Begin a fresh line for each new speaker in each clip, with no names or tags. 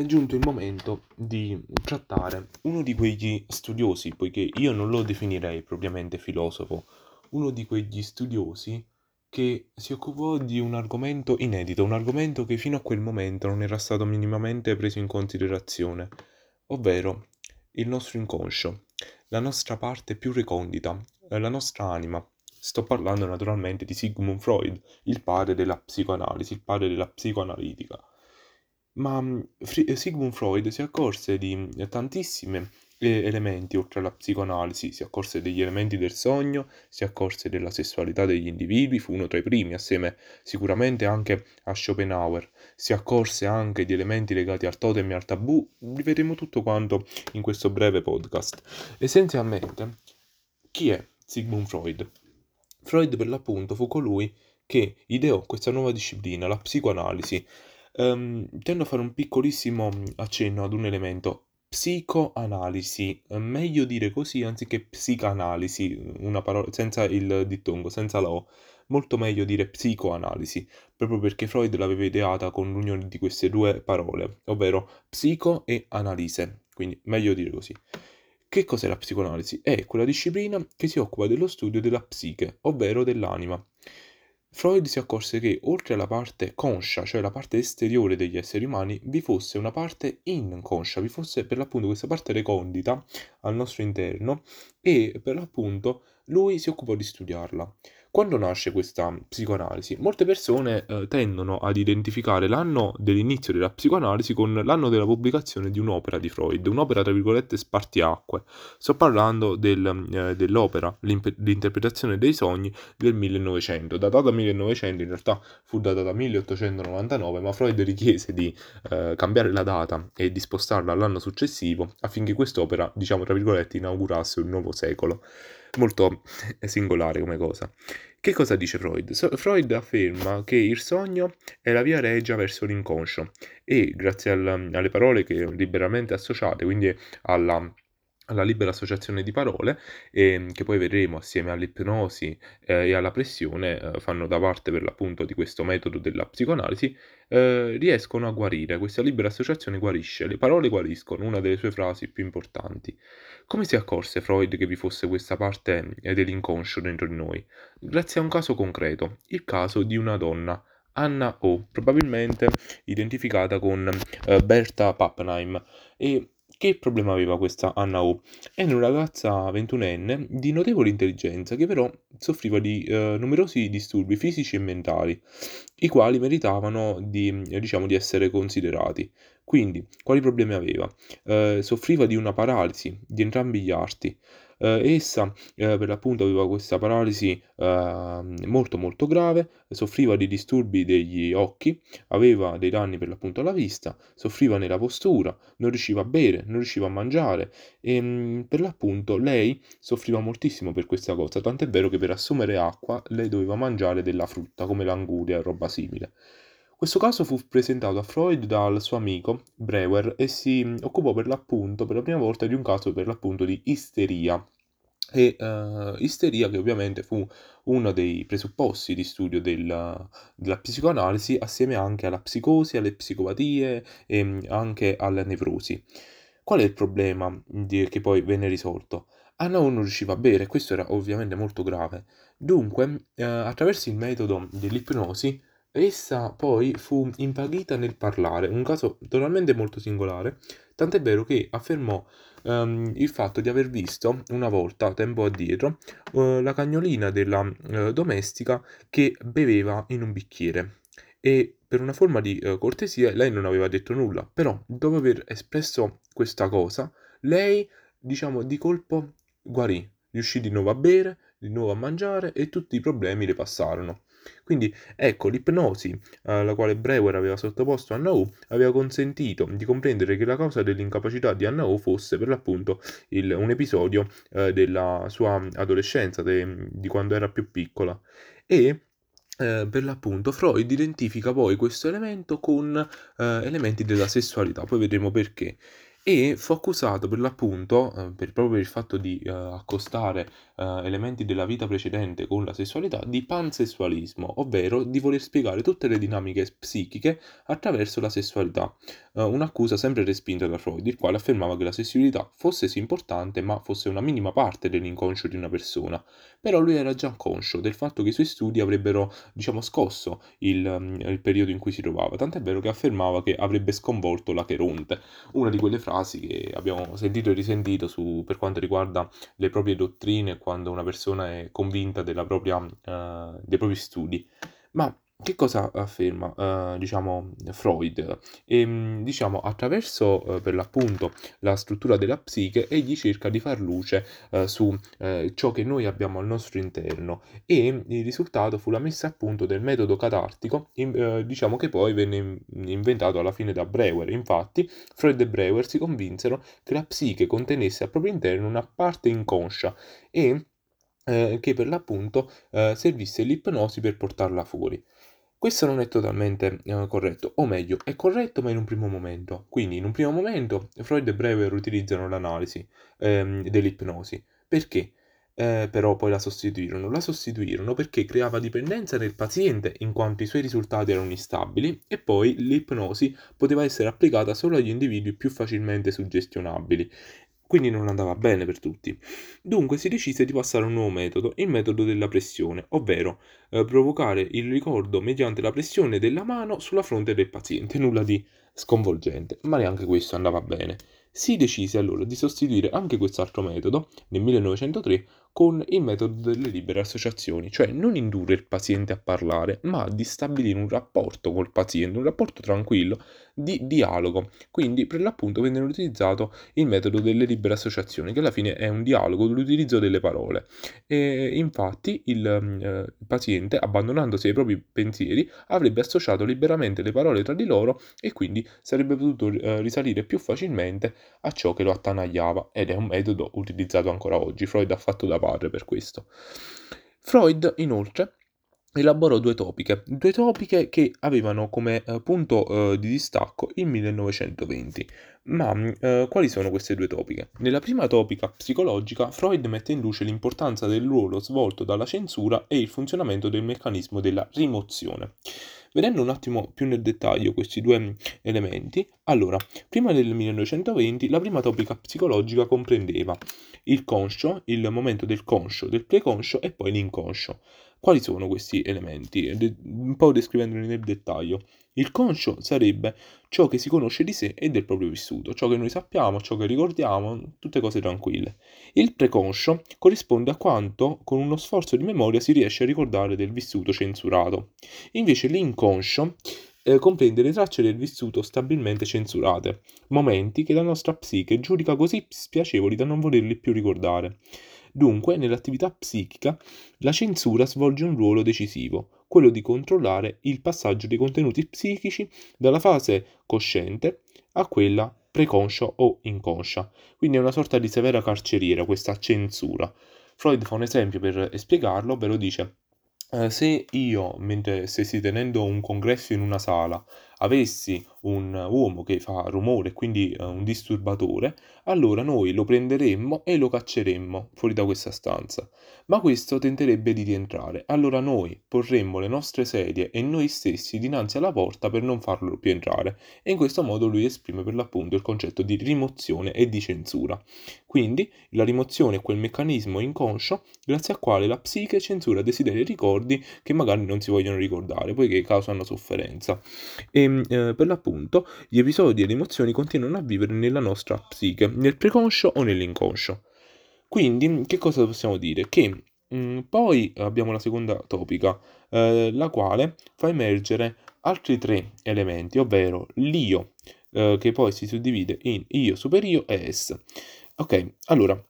è giunto il momento di trattare uno di quegli studiosi, poiché io non lo definirei propriamente filosofo, uno di quegli studiosi che si occupò di un argomento inedito, un argomento che fino a quel momento non era stato minimamente preso in considerazione, ovvero il nostro inconscio, la nostra parte più recondita, la nostra anima. Sto parlando naturalmente di Sigmund Freud, il padre della psicoanalisi, il padre della psicoanalitica. Ma mm, Sigmund Freud si accorse di tantissime elementi oltre alla psicoanalisi, si accorse degli elementi del sogno, si accorse della sessualità degli individui, fu uno tra i primi, assieme sicuramente anche a Schopenhauer, si accorse anche di elementi legati al totem e al tabù, li vedremo tutto quanto in questo breve podcast. Essenzialmente, chi è Sigmund Freud? Freud per l'appunto fu colui che ideò questa nuova disciplina, la psicoanalisi. Um, tendo a fare un piccolissimo accenno ad un elemento Psicoanalisi, meglio dire così anziché psicanalisi, una parola senza il dittongo, senza la O. Molto meglio dire psicoanalisi, proprio perché Freud l'aveva ideata con l'unione di queste due parole, ovvero psico e analise, quindi meglio dire così. Che cos'è la psicoanalisi? È quella disciplina che si occupa dello studio della psiche, ovvero dell'anima. Freud si accorse che oltre alla parte conscia, cioè la parte esteriore degli esseri umani, vi fosse una parte inconscia, vi fosse per l'appunto questa parte recondita al nostro interno e per l'appunto lui si occupò di studiarla. Quando nasce questa psicoanalisi? Molte persone eh, tendono ad identificare l'anno dell'inizio della psicoanalisi con l'anno della pubblicazione di un'opera di Freud, un'opera tra virgolette spartiacque. Sto parlando del, eh, dell'opera L'interpretazione dei sogni del 1900, datata 1900, in realtà fu datata 1899, ma Freud richiese di eh, cambiare la data e di spostarla all'anno successivo affinché quest'opera, diciamo tra virgolette, inaugurasse un nuovo secolo molto singolare come cosa. Che cosa dice Freud? So- Freud afferma che il sogno è la via regia verso l'inconscio e grazie al, alle parole che liberamente associate, quindi alla alla libera associazione di parole, e, che poi vedremo assieme all'ipnosi eh, e alla pressione, eh, fanno da parte per l'appunto di questo metodo della psicoanalisi, eh, riescono a guarire. Questa libera associazione guarisce, le parole guariscono, una delle sue frasi più importanti. Come si accorse Freud che vi fosse questa parte eh, dell'inconscio dentro di noi? Grazie a un caso concreto, il caso di una donna. Anna O, probabilmente identificata con uh, Berta Pappenheim, e che problema aveva questa Anna O? Era una ragazza 21enne di notevole intelligenza che però soffriva di eh, numerosi disturbi fisici e mentali, i quali meritavano di, diciamo, di essere considerati. Quindi, quali problemi aveva? Eh, soffriva di una paralisi di entrambi gli arti, essa eh, per l'appunto aveva questa paralisi eh, molto molto grave, soffriva di disturbi degli occhi, aveva dei danni per l'appunto alla vista, soffriva nella postura, non riusciva a bere, non riusciva a mangiare e mm, per l'appunto lei soffriva moltissimo per questa cosa, tant'è vero che per assumere acqua lei doveva mangiare della frutta come l'anguria e roba simile. Questo caso fu presentato a Freud dal suo amico Breuer e si mm, occupò per l'appunto per la prima volta di un caso per l'appunto di isteria. E uh, isteria che ovviamente fu uno dei presupposti di studio della, della psicoanalisi assieme anche alla psicosi, alle psicopatie e mm, anche alla nevrosi. Qual è il problema di, che poi venne risolto? Anna non riusciva a bere, questo era ovviamente molto grave. Dunque, eh, attraverso il metodo dell'ipnosi, Essa poi fu impaghita nel parlare, un caso totalmente molto singolare, tant'è vero che affermò ehm, il fatto di aver visto una volta, tempo addietro, eh, la cagnolina della eh, domestica che beveva in un bicchiere e per una forma di eh, cortesia lei non aveva detto nulla, però dopo aver espresso questa cosa, lei, diciamo, di colpo guarì, riuscì di nuovo a bere, di nuovo a mangiare e tutti i problemi le passarono. Quindi ecco, l'ipnosi alla quale Breuer aveva sottoposto Anna O aveva consentito di comprendere che la causa dell'incapacità di Anna O fosse per l'appunto il, un episodio eh, della sua adolescenza, de, di quando era più piccola. E eh, per l'appunto Freud identifica poi questo elemento con eh, elementi della sessualità, poi vedremo perché. e fu accusato per l'appunto, eh, per proprio il fatto di eh, accostare eh, elementi della vita precedente con la sessualità, di pansessualismo, ovvero di voler spiegare tutte le dinamiche psichiche attraverso la sessualità. Eh, un'accusa sempre respinta da Freud, il quale affermava che la sessualità fosse sì importante, ma fosse una minima parte dell'inconscio di una persona. Però lui era già conscio del fatto che i suoi studi avrebbero, diciamo, scosso il, mm, il periodo in cui si trovava, tant'è vero che affermava che avrebbe sconvolto la Cheronte, una di quelle frasi che abbiamo sentito e risentito su, per quanto riguarda le proprie dottrine quando una persona è convinta propria, uh, dei propri studi. Ma che cosa afferma, uh, diciamo, Freud? E, ehm, diciamo, attraverso, uh, per l'appunto, la struttura della psiche, egli cerca di far luce uh, su ciò che noi abbiamo al nostro interno e il risultato fu la messa a punto del metodo catartico, in, diciamo che poi venne inventato alla fine da Breuer. Infatti, Freud e Breuer si convinsero che la psiche contenesse al proprio interno una parte inconscia e che per l'appunto servisse l'ipnosi per portarla fuori. Questo non è totalmente eh, corretto, o meglio, è corretto ma in un primo momento. Quindi in un primo momento Freud e Breuer utilizzano l'analisi ehm, dell'ipnosi. Perché? Eh, però poi la sostituirono. La sostituirono perché creava dipendenza nel paziente in quanto i suoi risultati erano instabili e poi l'ipnosi poteva essere applicata solo agli individui più facilmente suggestionabili quindi non andava bene per tutti. Dunque si decise di passare a un nuovo metodo, il metodo della pressione, ovvero eh, provocare il ricordo mediante la pressione della mano sulla fronte del paziente, nulla di sconvolgente, ma neanche questo andava bene. Si decise allora di sostituire anche quest'altro metodo, nel 1903, con il metodo delle libere associazioni, cioè non indurre il paziente a parlare, ma di stabilire un rapporto col paziente, un rapporto tranquillo di dialogo. Quindi per l'appunto venne utilizzato il metodo delle libere associazioni, che alla fine è un dialogo l'utilizzo delle parole. E infatti il, eh, paziente, abbandonandosi ai propri pensieri, avrebbe associato liberamente le parole tra di loro e quindi sarebbe potuto eh, risalire più facilmente a ciò che lo attanagliava ed è un metodo utilizzato ancora oggi. Freud ha fatto da padre per questo. Freud, inoltre, elaborò due topiche, due topiche che avevano come eh, punto eh, di distacco il 1920. Ma eh, quali sono queste due topiche? Nella prima topica psicologica, Freud mette in luce l'importanza del ruolo svolto dalla censura e il funzionamento del meccanismo della rimozione. Vedendo un attimo più nel dettaglio questi due elementi, allora, prima del 1920 la prima topica psicologica comprendeva il conscio, il momento del conscio, del preconscio e poi l'inconscio. Quali sono questi elementi? Un po' descrivendoli nel dettaglio. Il conscio sarebbe ciò che si conosce di sé e del proprio vissuto, ciò che noi sappiamo, ciò che ricordiamo, tutte cose tranquille. Il preconscio corrisponde a quanto con uno sforzo di memoria si riesce a ricordare del vissuto censurato. Invece l'inconscio eh, comprende le tracce del vissuto stabilmente censurate, momenti che la nostra psiche giudica così spiacevoli da non volerli più ricordare. Dunque, nell'attività psichica, la censura svolge un ruolo decisivo, quello di controllare il passaggio dei contenuti psichici dalla fase cosciente a quella preconscia o inconscia. Quindi è una sorta di severa carceriera questa censura. Freud fa un esempio per spiegarlo, ve lo dice eh, se io, mentre stessi tenendo un congresso in una sala, avessi un uomo che fa rumore, quindi eh, un disturbatore, allora noi lo prenderemmo e lo cacceremmo fuori da questa stanza. Ma questo tenterebbe di rientrare. Allora noi porremmo le nostre sedie e noi stessi dinanzi alla porta per non farlo più entrare. E in questo modo lui esprime per l'appunto il concetto di rimozione e di censura. Quindi la rimozione è quel meccanismo inconscio grazie al quale la psiche censura desideri e ricordi che magari non si vogliono ricordare, poiché causano sofferenza. E Ehm, eh, per l'appunto gli episodi e le emozioni continuano a vivere nella nostra psiche, nel preconscio o nell'inconscio. Quindi, che cosa possiamo dire? Che mh, mm, poi abbiamo la seconda topica, eh, la quale fa emergere altri tre elementi, ovvero l'io, eh, che poi si suddivide in io superio e es. Ok, allora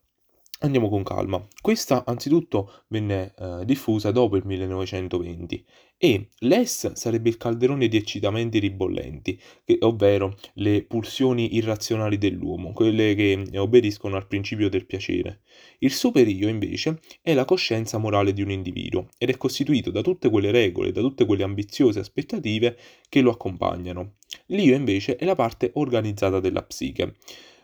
Andiamo con calma. Questa anzitutto venne eh, diffusa dopo il 1920 e l'ES sarebbe il calderone di eccitamenti ribollenti, che, ovvero le pulsioni irrazionali dell'uomo, quelle che obbediscono al principio del piacere. Il superio invece è la coscienza morale di un individuo ed è costituito da tutte quelle regole, da tutte quelle ambiziose aspettative che lo accompagnano. L'io invece è la parte organizzata della psiche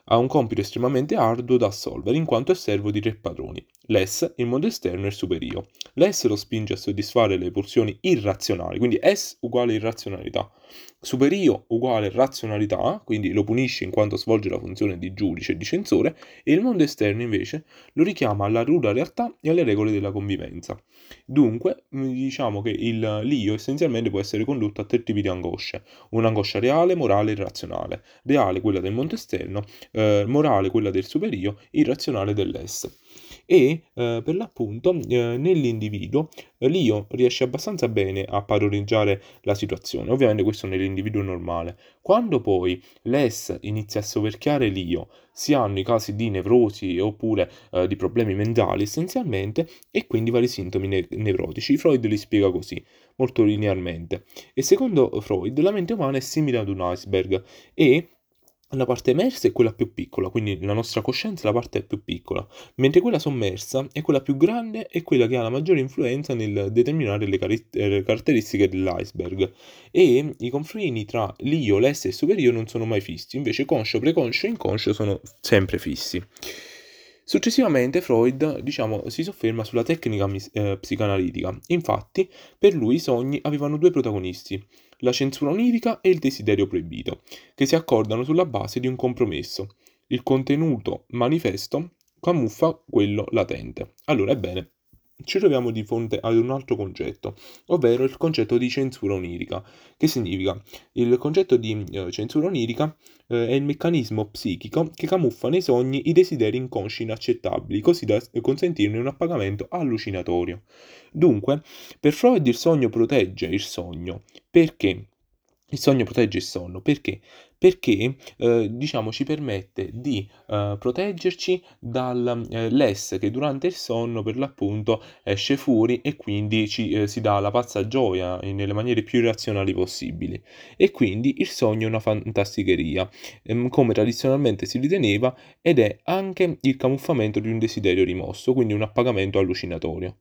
ha un compito estremamente arduo da assolvere in quanto è servo di tre padroni. L'S, il mondo esterno e il superio. L'S lo spinge a soddisfare le pulsioni irrazionali, quindi S uguale irrazionalità. Superio uguale razionalità, quindi lo punisce in quanto svolge la funzione di giudice e di censore, e il mondo esterno invece lo richiama alla ruda realtà e alle regole della convivenza. Dunque, diciamo che il, l'io essenzialmente può essere condotto a tre tipi di angosce. Un'angoscia reale, morale e irrazionale. Reale quella del mondo esterno, eh, morale quella del superio, irrazionale dell'esse e eh, per l'appunto eh, nell'individuo eh, l'io riesce abbastanza bene a padroneggiare la situazione, ovviamente questo nell'individuo normale. Quando poi l'ES inizia a soverchiare l'io, si hanno i casi di nevrosi oppure eh, di problemi mentali essenzialmente e quindi vari sintomi ne- nevrotici. Freud li spiega così, molto linearmente. E secondo Freud la mente umana è simile ad un iceberg e la parte emersa è quella più piccola, quindi la nostra coscienza è la parte più piccola, mentre quella sommersa è quella più grande e quella che ha la maggiore influenza nel determinare le, car- le caratteristiche dell'iceberg. E i confini tra l'io, l'esse e il superio non sono mai fissi, invece conscio, preconscio e inconscio sono sempre fissi. Successivamente Freud, diciamo, si sofferma sulla tecnica eh, psicanalitica. Infatti, per lui i sogni avevano due protagonisti, la censura onirica e il desiderio proibito, che si accordano sulla base di un compromesso. Il contenuto manifesto camuffa quello latente. Allora, ebbene, ci troviamo di fronte ad un altro concetto, ovvero il concetto di censura onirica. Che significa? Il concetto di eh, censura onirica eh, è il meccanismo psichico che camuffa nei sogni i desideri inconsci inaccettabili, così da consentirne un appagamento allucinatorio. Dunque, per Freud il sogno protegge il sogno. Perché? Il sogno protegge il sonno perché? Perché eh, diciamo ci permette di eh, proteggerci dall'ess eh, che durante il sonno per l'appunto esce fuori e quindi ci eh, si dà la pazza gioia nelle maniere più irrazionali possibili. E quindi il sogno è una fantasticheria, ehm, come tradizionalmente si riteneva, ed è anche il camuffamento di un desiderio rimosso, quindi un appagamento allucinatorio.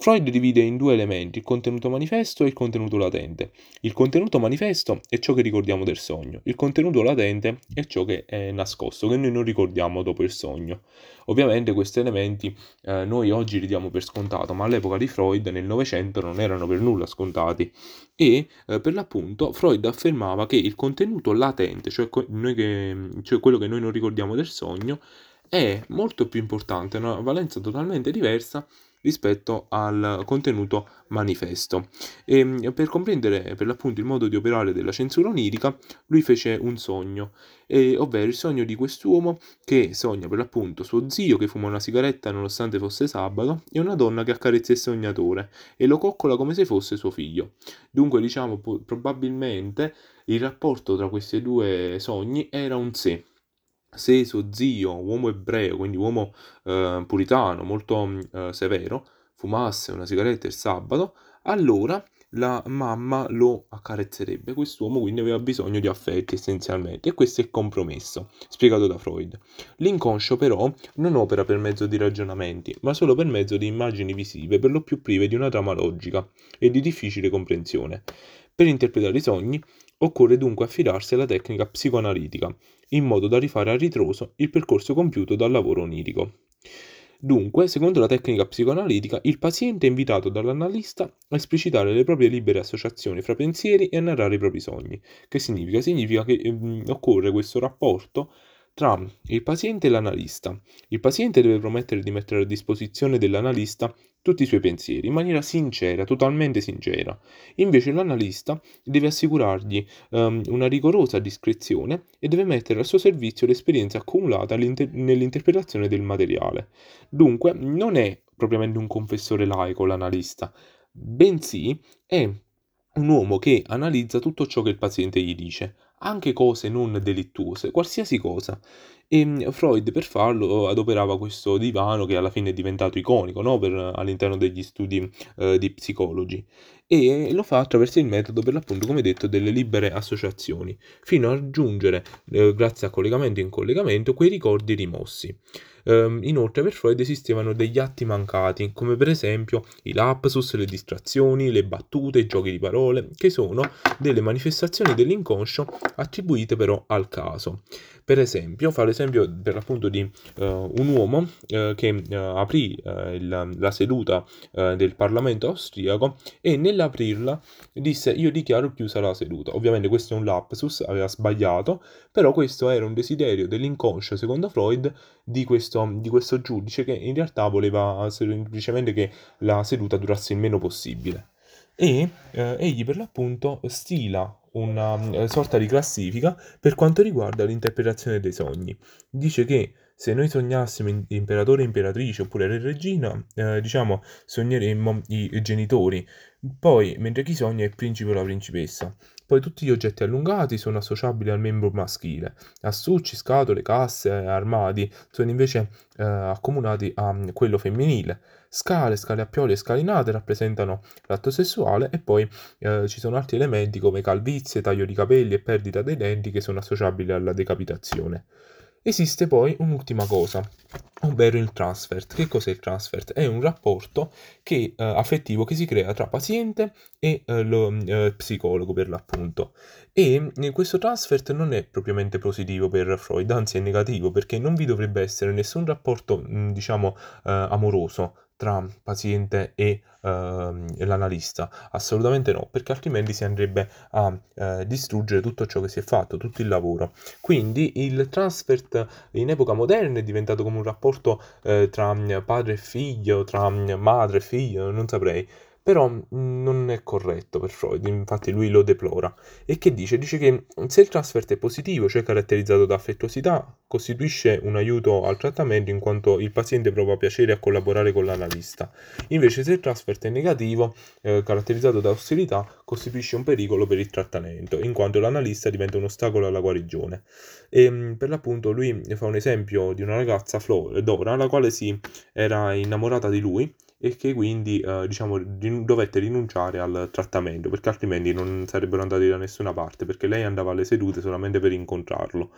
Freud divide in due elementi, il contenuto manifesto e il contenuto latente. Il contenuto manifesto è ciò che ricordiamo del sogno, il contenuto latente è ciò che è nascosto, che noi non ricordiamo dopo il sogno. Ovviamente questi elementi eh, noi oggi li diamo per scontato, ma all'epoca di Freud, nel Novecento, non erano per nulla scontati. E eh, per l'appunto Freud affermava che il contenuto latente, cioè, che, cioè quello che noi non ricordiamo del sogno, è molto più importante, ha una valenza totalmente diversa rispetto al contenuto manifesto. E mm, per comprendere per l'appunto il modo di operare della censura onirica, lui fece un sogno, eh, ovvero il sogno di quest'uomo che sogna per l'appunto suo zio che fuma una sigaretta nonostante fosse sabato e una donna che accarezza il sognatore e lo coccola come se fosse suo figlio. Dunque diciamo probabilmente il rapporto tra questi due sogni era un sé se suo zio, uomo ebreo, quindi uomo eh, puritano, molto eh, severo, fumasse una sigaretta il sabato, allora la mamma lo accarezzerebbe. Quest'uomo quindi aveva bisogno di affetti essenzialmente e questo è compromesso, spiegato da Freud. L'inconscio però non opera per mezzo di ragionamenti, ma solo per mezzo di immagini visive, per lo più prive di una trama logica e di difficile comprensione. Per interpretare i sogni occorre dunque affidarsi alla tecnica psicoanalitica, in modo da rifare a ritroso il percorso compiuto dal lavoro onirico. Dunque, secondo la tecnica psicoanalitica, il paziente è invitato dall'analista a esplicitare le proprie libere associazioni fra pensieri e a narrare i propri sogni. Che significa? Significa che eh, occorre questo rapporto tra il paziente e l'analista. Il paziente deve promettere di mettere a disposizione dell'analista tutti i suoi pensieri in maniera sincera, totalmente sincera. Invece l'analista deve assicurargli um, una rigorosa discrezione e deve mettere al suo servizio l'esperienza accumulata nell'interpretazione del materiale. Dunque non è propriamente un confessore laico l'analista, bensì è un uomo che analizza tutto ciò che il paziente gli dice, anche cose non delittuose, qualsiasi cosa. E mm, Freud per farlo adoperava questo divano che alla fine è diventato iconico no? per, all'interno degli studi eh, di psicologi. e lo fa attraverso il metodo per l'appunto come detto delle libere associazioni fino a raggiungere eh, grazie a collegamento in collegamento quei ricordi rimossi. Um, inoltre per Freud esistevano degli atti mancati, come per esempio i lapsus, le distrazioni, le battute, i giochi di parole, che sono delle manifestazioni dell'inconscio attribuite però al caso. Per esempio, fa l'esempio per l'appunto di uh, un uomo uh, che uh, aprì il, la seduta del Parlamento austriaco e nell'aprirla disse io dichiaro chiusa la seduta. Ovviamente questo è un lapsus, aveva sbagliato, però questo era un desiderio dell'inconscio, secondo Freud, di questo, di questo giudice che in realtà voleva semplicemente che la seduta durasse il meno possibile. E eh, egli per l'appunto stila una eh, sorta di classifica per quanto riguarda l'interpretazione dei sogni. Dice che se noi sognassimo imperatore e imperatrice oppure re e regina, eh, diciamo, sogneremmo i genitori. Poi, mentre chi sogna è il principe o la principessa. Poi tutti gli oggetti allungati sono associabili al membro maschile. Astucci, scatole, casse, armadi sono invece eh, accomunati a quello femminile. Scale, scale a pioli e scalinate rappresentano l'atto sessuale e poi eh, ci sono altri elementi come calvizie, taglio di capelli e perdita dei denti che sono associabili alla decapitazione. Esiste poi un'ultima cosa, ovvero il transfert. Che cos'è il transfert? È un rapporto che, eh, affettivo che si crea tra paziente e eh, lo eh, psicologo per l'appunto. E eh, questo transfert non è propriamente positivo per Freud, anzi è negativo perché non vi dovrebbe essere nessun rapporto, diciamo, eh, amoroso tra paziente e uh, l'analista? Assolutamente no, perché altrimenti si andrebbe a uh, distruggere tutto ciò che si è fatto, tutto il lavoro. Quindi il transfert in epoca moderna è diventato come un rapporto uh, tra padre e figlio, tra madre e figlio, non saprei però mm, non è corretto per Freud, infatti lui lo deplora. E che dice? Dice che se il trasfert è positivo, cioè caratterizzato da affettuosità, costituisce un aiuto al trattamento in quanto il paziente prova piacere a collaborare con l'analista. Invece se il trasfert è negativo, eh, caratterizzato da ostilità, costituisce un pericolo per il trattamento, in quanto l'analista diventa un ostacolo alla guarigione. E mm, per l'appunto lui fa un esempio di una ragazza, Flo, Dora, la quale si era innamorata di lui e che quindi eh, diciamo, dovette rinunciare al trattamento perché altrimenti non sarebbero andati da nessuna parte perché lei andava alle sedute solamente per incontrarlo.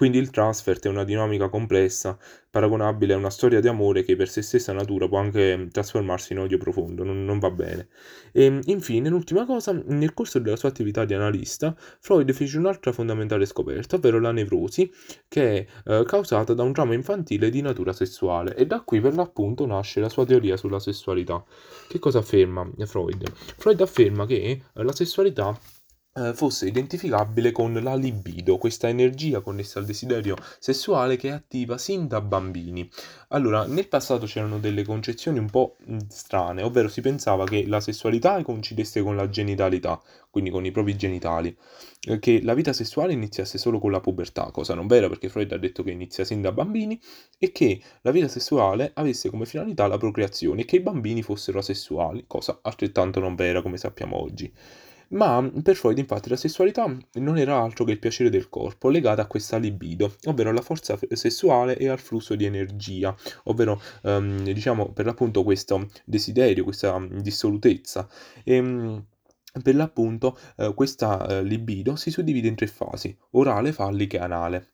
Quindi il transfert è una dinamica complessa, paragonabile a una storia di amore che per se stessa natura può anche trasformarsi in odio profondo, non, non va bene. E infine, l'ultima cosa, nel corso della sua attività di analista, Freud fece un'altra fondamentale scoperta, ovvero la nevrosi, che è eh, causata da un trauma infantile di natura sessuale e da qui per l'appunto nasce la sua teoria sulla sessualità. Che cosa afferma Freud? Freud afferma che eh, la sessualità fosse identificabile con la libido, questa energia connessa al desiderio sessuale che è attiva sin da bambini. Allora, nel passato c'erano delle concezioni un po' strane, ovvero si pensava che la sessualità coincidesse con la genitalità, quindi con i propri genitali, eh, che la vita sessuale iniziasse solo con la pubertà, cosa non vera perché Freud ha detto che inizia sin da bambini, e che la vita sessuale avesse come finalità la procreazione e che i bambini fossero asessuali, cosa altrettanto non vera come sappiamo oggi. Ma per Freud infatti la sessualità non era altro che il piacere del corpo legata a questa libido, ovvero alla forza sessuale e al flusso di energia, ovvero um, diciamo per l'appunto questo desiderio, questa dissolutezza. E, ehm, per l'appunto eh, questa eh, libido si suddivide in tre fasi, orale, fallica e anale.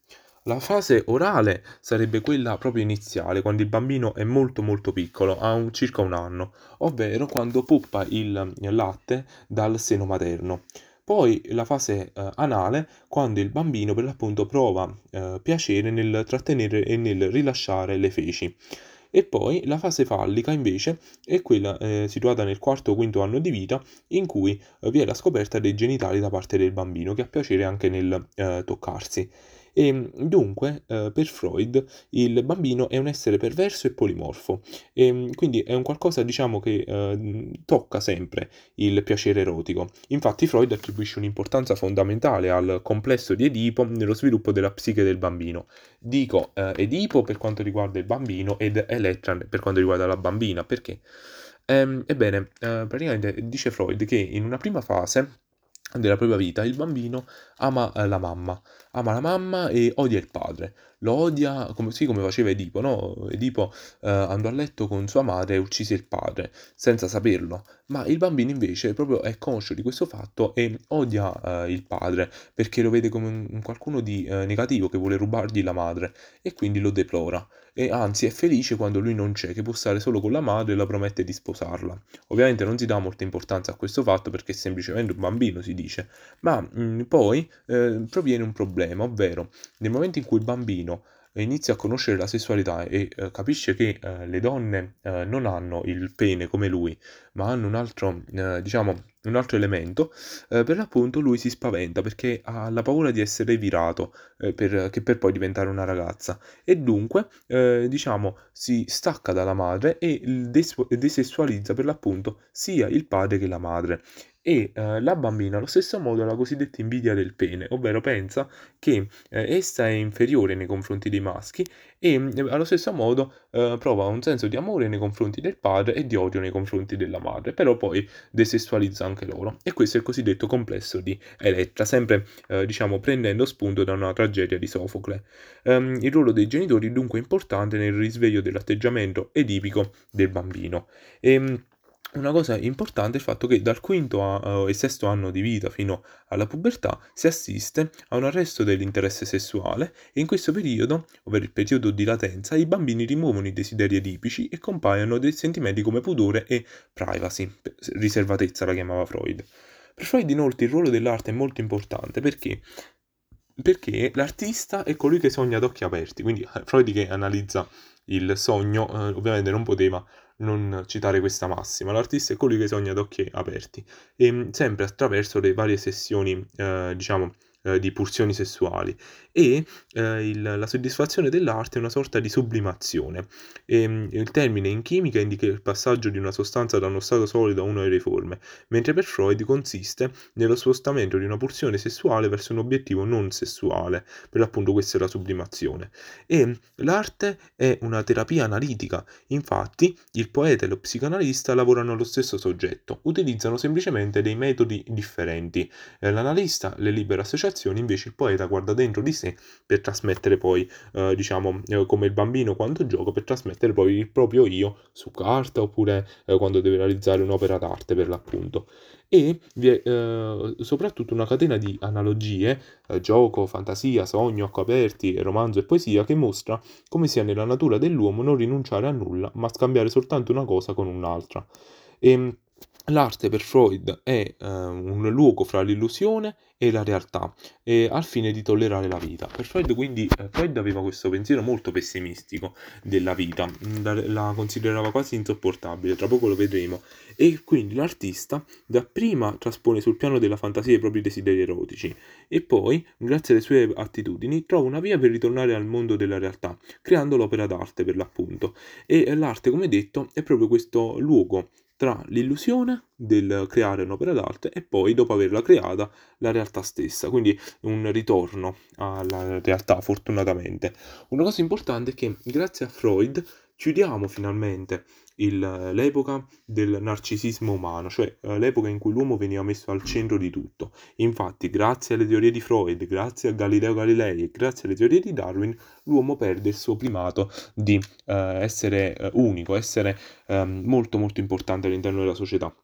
La fase orale sarebbe quella proprio iniziale, quando il bambino è molto molto piccolo, ha un, circa un anno, ovvero quando puppa il latte dal seno materno. Poi la fase eh, anale, quando il bambino per l'appunto prova eh, piacere nel trattenere e nel rilasciare le feci. E poi la fase fallica invece è quella eh, situata nel quarto o quinto anno di vita in cui vi è la scoperta dei genitali da parte del bambino che ha piacere anche nel eh, toccarsi. E ehm, dunque, eh, per Freud, il bambino è un essere perverso e polimorfo, e ehm, quindi è un qualcosa, diciamo, che eh, tocca sempre il piacere erotico. Infatti Freud attribuisce un'importanza fondamentale al complesso di Edipo nello sviluppo della psiche del bambino. Dico eh, Edipo per quanto riguarda il bambino ed Elettra per quanto riguarda la bambina, perché? Ehm, ebbene, eh, praticamente dice Freud che in una prima fase della propria vita, il bambino ama eh, la mamma, ama la mamma e odia il padre. Lo odia come, sì, come faceva Edipo, no? Edipo eh, andò a letto con sua madre e uccise il padre, senza saperlo. Ma il bambino invece proprio è conscio di questo fatto e odia eh, il padre, perché lo vede come un, qualcuno di eh, negativo che vuole rubargli la madre e quindi lo deplora e anzi è felice quando lui non c'è, che può stare solo con la madre e la promette di sposarla. Ovviamente non si dà molta importanza a questo fatto perché è semplicemente un bambino, si dice, ma mh, mm, poi eh, proviene un problema, ovvero nel momento in cui il bambino inizia a conoscere la sessualità e eh, capisce che eh, le donne eh, non hanno il pene come lui, ma hanno un altro, eh, diciamo, un altro elemento, eh, per l'appunto lui si spaventa perché ha la paura di essere virato, eh, per, che per poi diventare una ragazza. E dunque, diciamo, si stacca dalla madre e desessualizza per l'appunto sia il padre che la madre e eh, la bambina allo stesso modo ha la cosiddetta invidia del pene, ovvero pensa che eh, essa è inferiore nei confronti dei maschi e eh, allo stesso modo eh, prova un senso di amore nei confronti del padre e di odio nei confronti della madre, però poi desessualizza anche loro. E questo è il cosiddetto complesso di Elettra, sempre eh, diciamo prendendo spunto da una tragedia di Sofocle. Um, il ruolo dei genitori è dunque importante nel risveglio dell'atteggiamento edipico del bambino. E, ehm, una cosa importante è il fatto che dal quinto a, e sesto anno di vita fino alla pubertà si assiste a un arresto dell'interesse sessuale e in questo periodo, ovvero il periodo di latenza, i bambini rimuovono i desideri edipici e compaiono dei sentimenti come pudore e privacy, riservatezza la chiamava Freud. Per Freud inoltre il ruolo dell'arte è molto importante perché perché l'artista è colui che sogna ad occhi aperti, quindi eh, Freud che analizza il sogno eh, ovviamente non poteva non citare questa massima. L'artista è colui che sogna ad occhi aperti e mm, sempre attraverso le varie sessioni, eh, diciamo, eh, di pulsioni sessuali e eh, il, la soddisfazione dell'arte è una sorta di sublimazione. E, ehm, il termine in chimica indica il passaggio di una sostanza da uno stato solido a uno aeriforme, mentre per Freud consiste nello spostamento di una pulsione sessuale verso un obiettivo non sessuale, per l'appunto questa è la sublimazione. E l'arte è una terapia analitica, infatti il poeta e lo psicanalista lavorano allo stesso soggetto, utilizzano semplicemente dei metodi differenti. Eh, l'analista le libera associazioni sensazioni, invece il poeta guarda dentro di sé per trasmettere poi, eh, diciamo, eh, come il bambino quando gioca, per trasmettere poi il proprio io su carta oppure eh, quando deve realizzare un'opera d'arte per l'appunto. E vi è eh, soprattutto una catena di analogie, eh, gioco, fantasia, sogno, acqua aperti, romanzo e poesia che mostra come sia nella natura dell'uomo non rinunciare a nulla, ma scambiare soltanto una cosa con un'altra. E, ehm, L'arte per Freud è eh, un luogo fra l'illusione e la realtà, e al fine di tollerare la vita. Per Freud, quindi, eh, Freud aveva questo pensiero molto pessimistico della vita, la, la, considerava quasi insopportabile, tra poco lo vedremo, e quindi l'artista dapprima traspone sul piano della fantasia i propri desideri erotici e poi, grazie alle sue attitudini, trova una via per ritornare al mondo della realtà, creando l'opera d'arte per l'appunto. E l'arte, come detto, è proprio questo luogo tra l'illusione del creare un'opera d'arte e poi, dopo averla creata, la realtà stessa. Quindi un ritorno alla realtà, fortunatamente. Una cosa importante è che grazie a Freud chiudiamo finalmente il, l'epoca del narcisismo umano, cioè eh, l'epoca in cui l'uomo veniva messo al centro di tutto. Infatti, grazie alle teorie di Freud, grazie a Galileo Galilei e grazie alle teorie di Darwin, l'uomo perde il suo primato di eh, essere eh, unico, essere ehm, molto molto importante all'interno della società.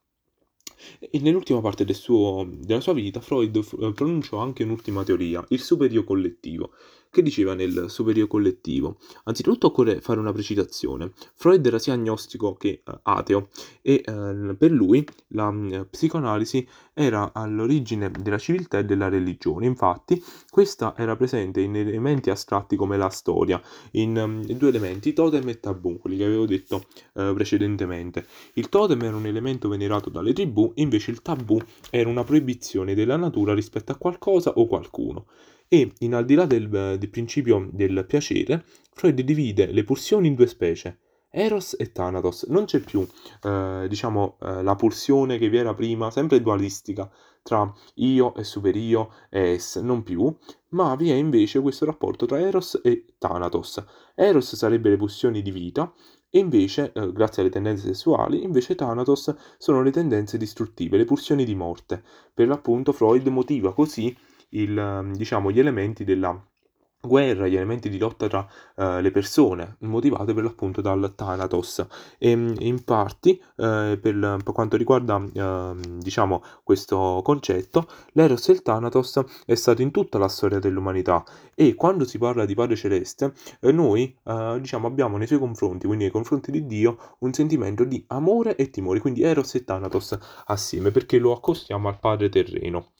E nell'ultima parte del suo, della sua vita, Freud eh, pronunciò anche un'ultima teoria, il superio collettivo, che diceva nel superio collettivo. Anzitutto occorre fare una precisazione. Freud era sia agnostico che uh, ateo e uh, per lui la uh, psicoanalisi era all'origine della civiltà e della religione. Infatti, questa era presente in elementi astratti come la storia, in um, due elementi, totem e tabù, quelli che avevo detto precedentemente. Il totem era un elemento venerato dalle tribù, invece il tabù era una proibizione della natura rispetto a qualcosa o qualcuno e, in al di là del, del principio del piacere, Freud divide le pulsioni in due specie, Eros e Thanatos. Non c'è più, eh, diciamo, eh, la pulsione che vi era prima, sempre dualistica, tra io e superio e es, non più, ma vi è invece questo rapporto tra Eros e Thanatos. Eros sarebbe le pulsioni di vita E invece, eh, grazie alle tendenze sessuali, invece Thanatos sono le tendenze distruttive, le pulsioni di morte. Per l'appunto Freud motiva così il, diciamo, gli elementi della guerra, gli elementi di lotta tra uh, le persone, motivate per l'appunto dal Thanatos. E in parti, uh, per, per, quanto riguarda uh, diciamo questo concetto, l'Eros e il Thanatos è stato in tutta la storia dell'umanità e quando si parla di Padre Celeste, noi diciamo abbiamo nei suoi confronti, quindi nei confronti di Dio, un sentimento di amore e timore, quindi Eros e Thanatos assieme, perché lo accostiamo al Padre terreno.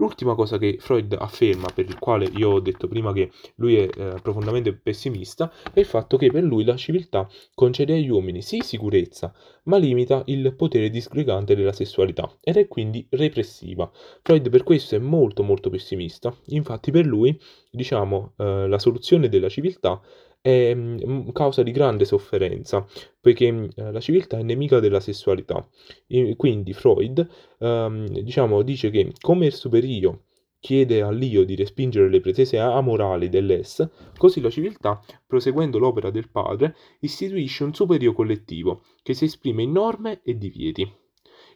L'ultima cosa che Freud afferma, per il quale io ho detto prima che lui è eh, profondamente pessimista, è il fatto che per lui la civiltà concede agli uomini sì sicurezza, ma limita il potere disgregante della sessualità ed è quindi repressiva. Freud per questo è molto molto pessimista, infatti per lui, diciamo, eh, la soluzione della civiltà è mm, causa di grande sofferenza, poiché mm, la civiltà è nemica della sessualità. Quindi Freud, ehm, diciamo, dice che come il superio chiede all'io di respingere le pretese amorali dell'es, così la civiltà, proseguendo l'opera del padre, istituisce un superio collettivo che si esprime in norme e divieti.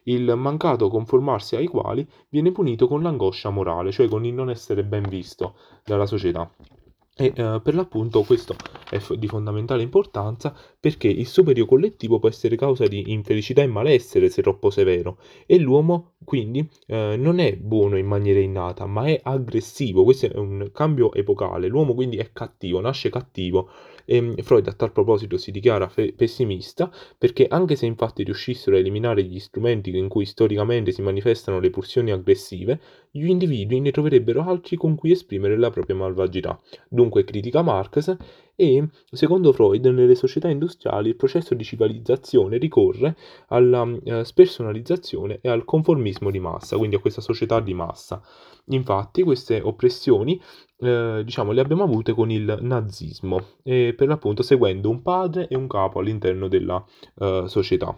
Il mancato conformarsi ai quali viene punito con l'angoscia morale, cioè con il non essere ben visto dalla società. E eh, per l'appunto questo è di fondamentale importanza perché il superio collettivo può essere causa di infelicità e malessere se troppo severo e l'uomo quindi eh, non è buono in maniera innata ma è aggressivo, questo è un cambio epocale, l'uomo quindi è cattivo, nasce cattivo e mm, Freud a tal proposito si dichiara fe- pessimista perché anche se infatti riuscissero a eliminare gli strumenti in cui storicamente si manifestano le pulsioni aggressive, gli individui ne troverebbero altri con cui esprimere la propria malvagità. Dunque critica Marx e, secondo Freud, nelle società industriali il processo di civilizzazione ricorre alla eh, spersonalizzazione e al conformismo di massa, quindi a questa società di massa. Infatti queste oppressioni eh, diciamo, le abbiamo avute con il nazismo, e per l'appunto seguendo un padre e un capo all'interno della eh, società.